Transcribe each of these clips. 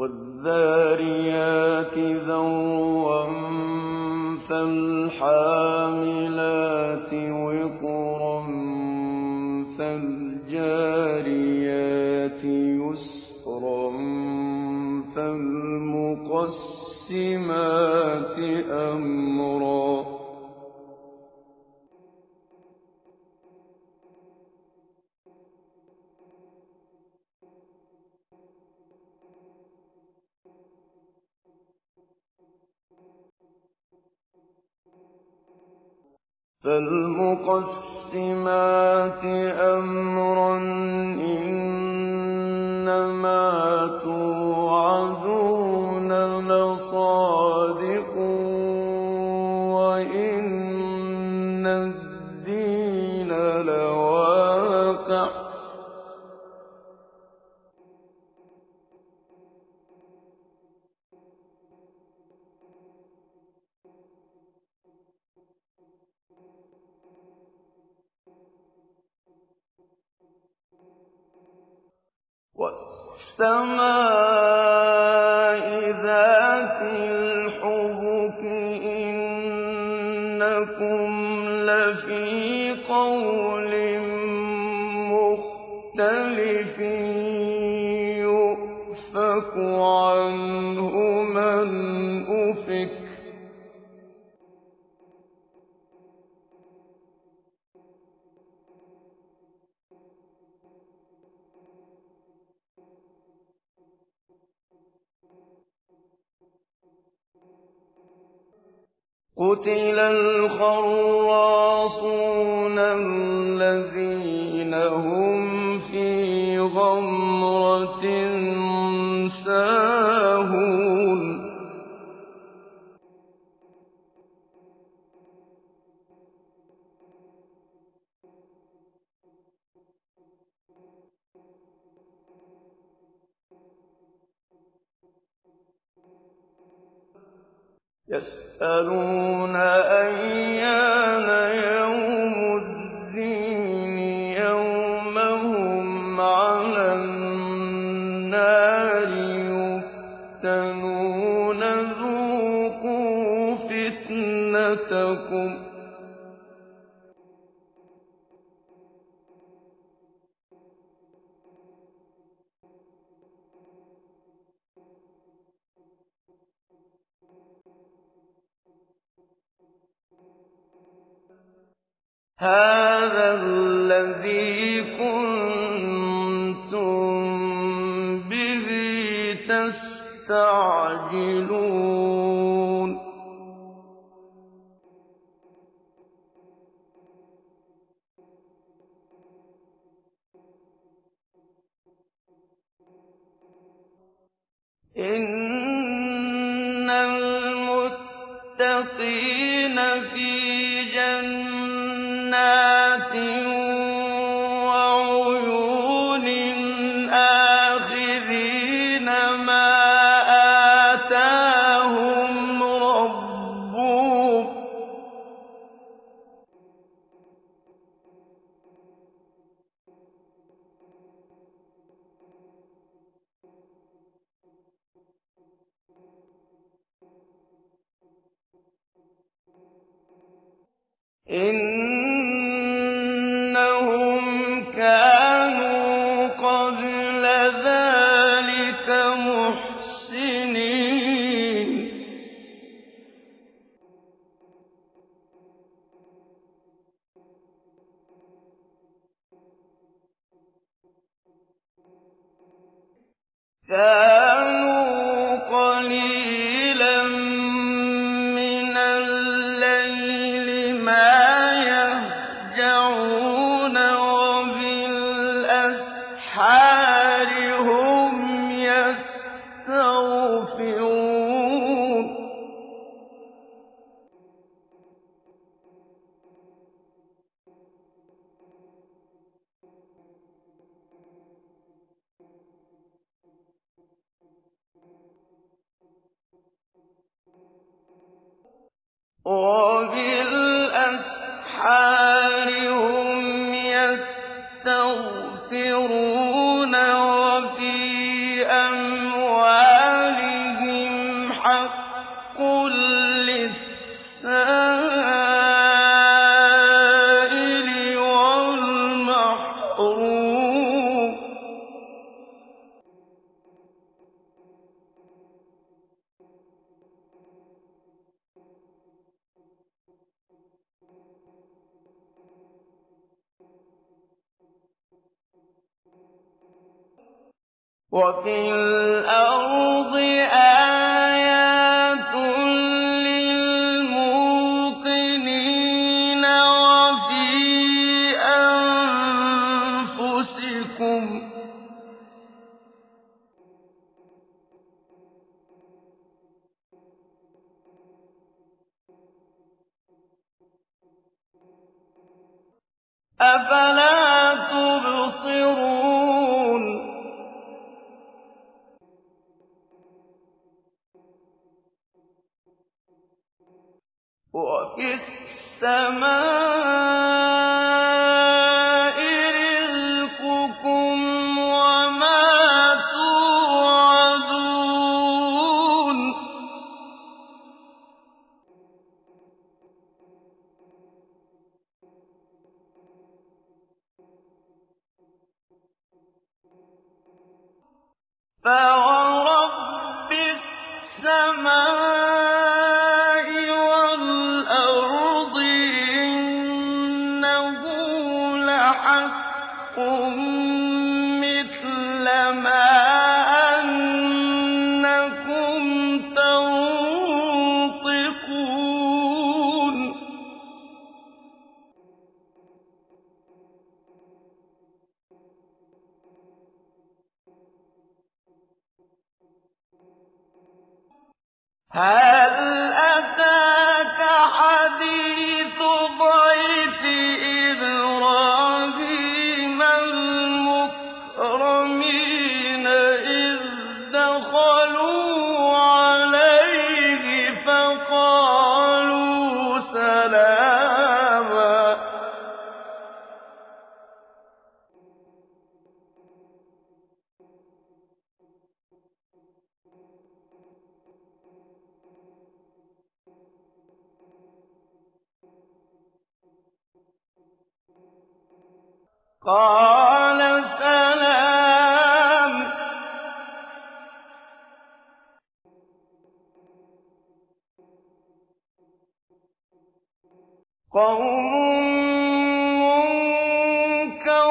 وَالذَّارِيَاتِ ذَرْوًا فَالْحَامِلَاتِ وِقْرًا فَالْجَارِيَاتِ يُسْرًا فَالْمُقَسِّمَاتِ أَمْرًا فَالْمُقَسِّمَاتِ أَمْرًا ۖ وَالسَّمَاءِ قُتِلَ الْخَرَّاصُونَ الَّذِينَ غَمْرَةٍ يَسْأَلُونَ أَيَّانَ يَوْمُ الدِّينِ هَٰذَا الَّذِي كُنتُم إِنَّهُمْ 我听。وَفِي السَّمَاءِ أَنَّكُمْ تَنطِقُونَ. هَلْ أَتَاكُمْ قَالَ سَلَامٌ ۖ. قَوْمٌ مُّنكَرُونَ.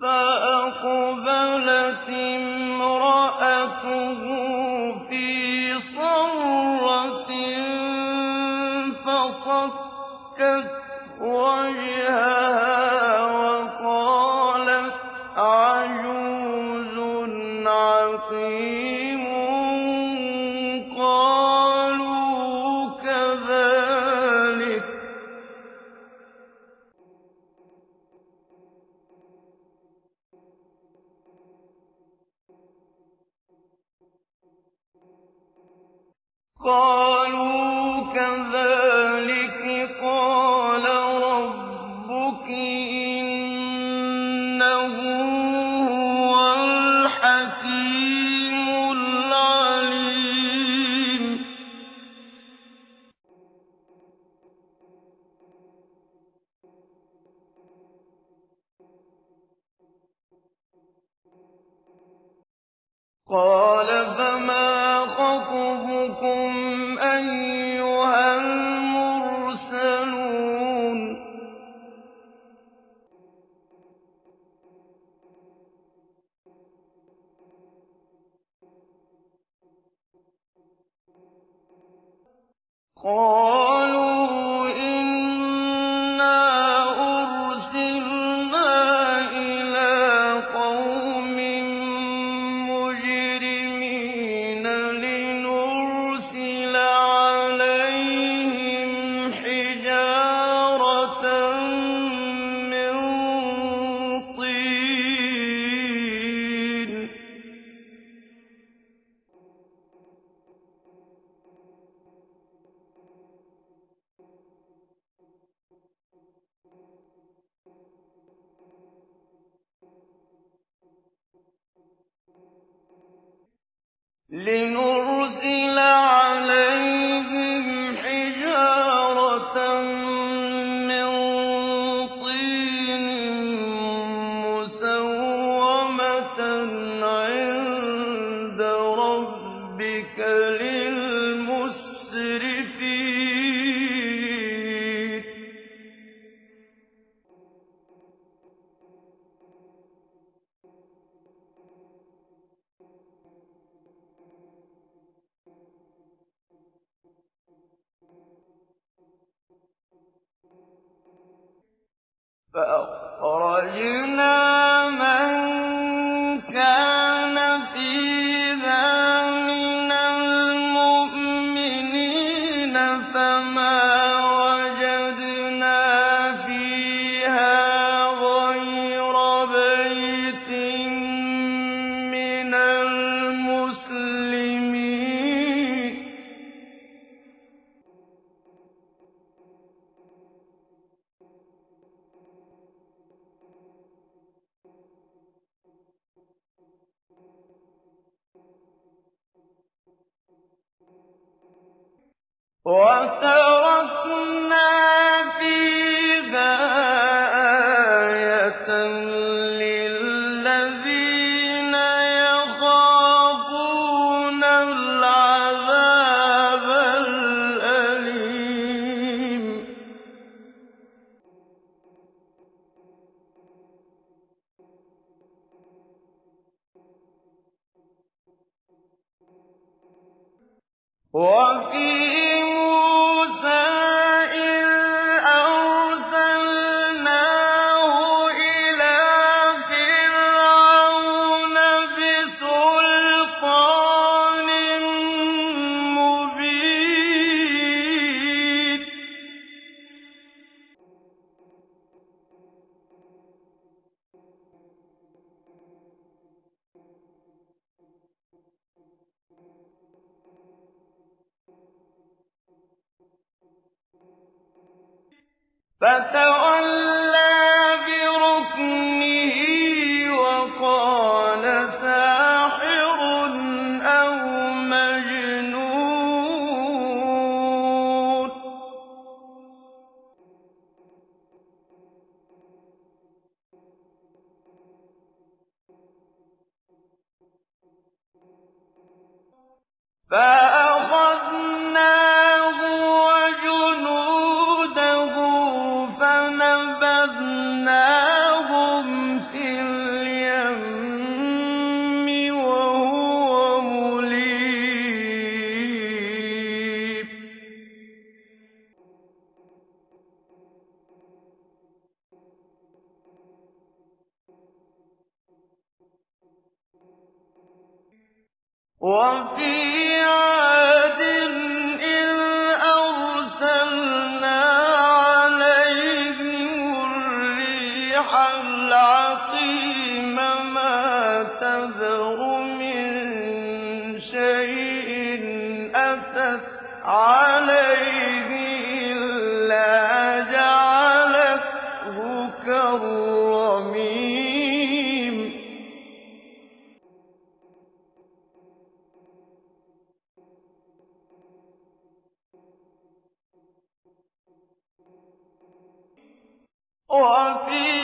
فَأَقْبَلَ وَتَرَكْنَا فَأَ وَفِي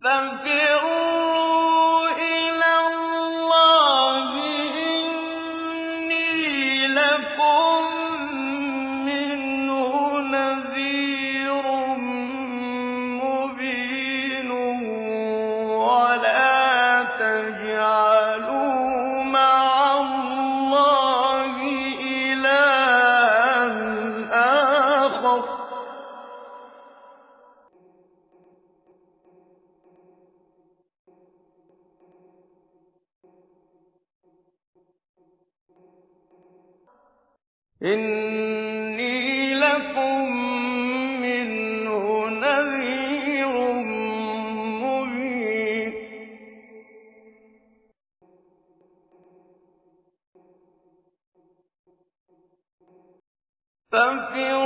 فَفِرُّوا فَفِرُّوا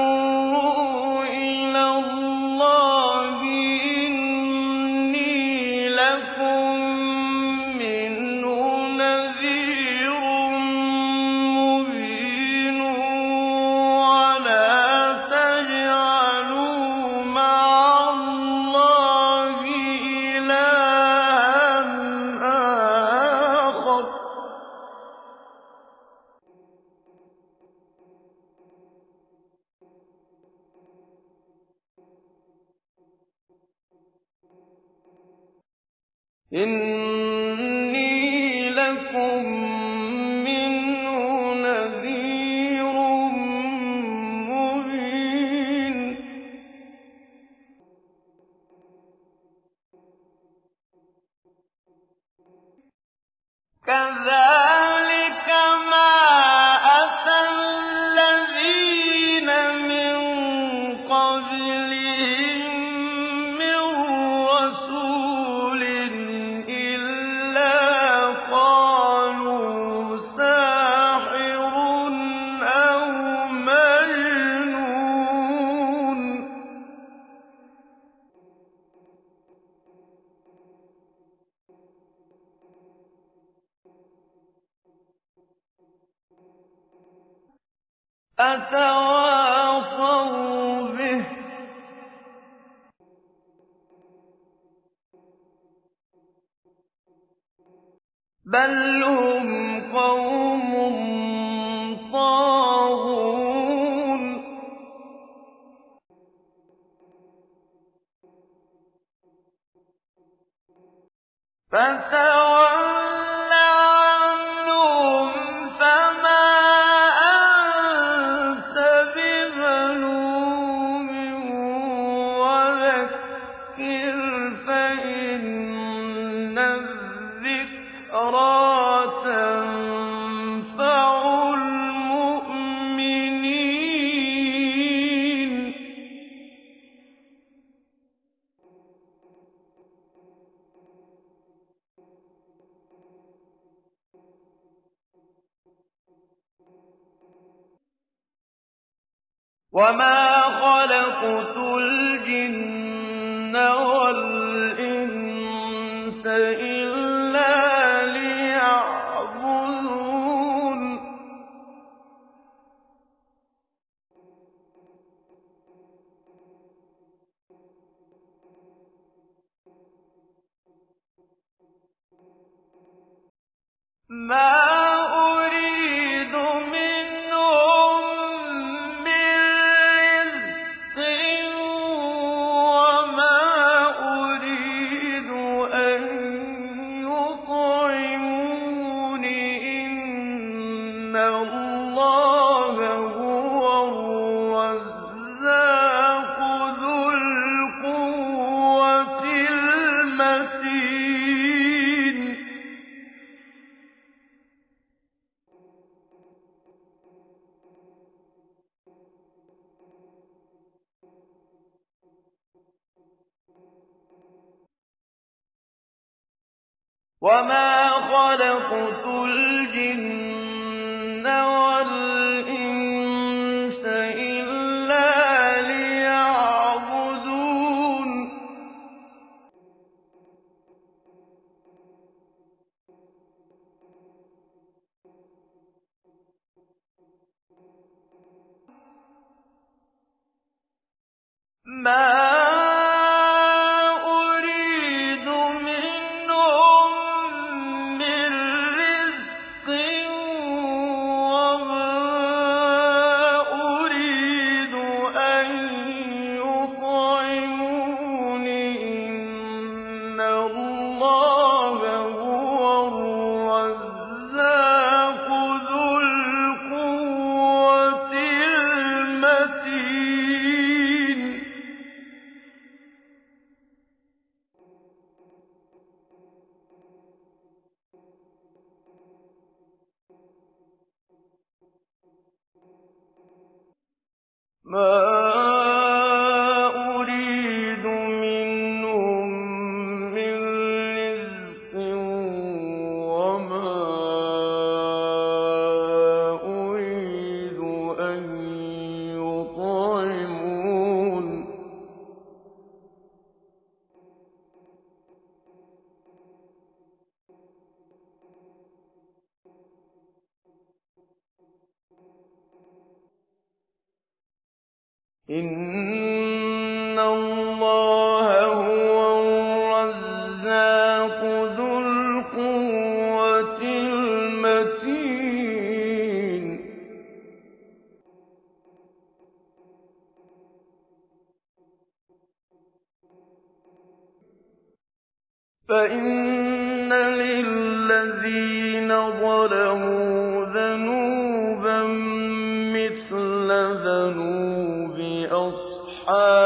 وَتَوَاصَوْا بِهِ ۚ. بَلْ هُمْ قَوْمٌ طَاغُونَ. فَتَوَلَّوْا وَمَا خَلَقْتُ الْجِنَّ وَالْإِنسَ إلا مَا مَا فَإِنَّ لِلَّذِينَ ظَلَمُوا ذَنُوبًا مِّثْلَ ذَنُوبِ أَصْحَابِ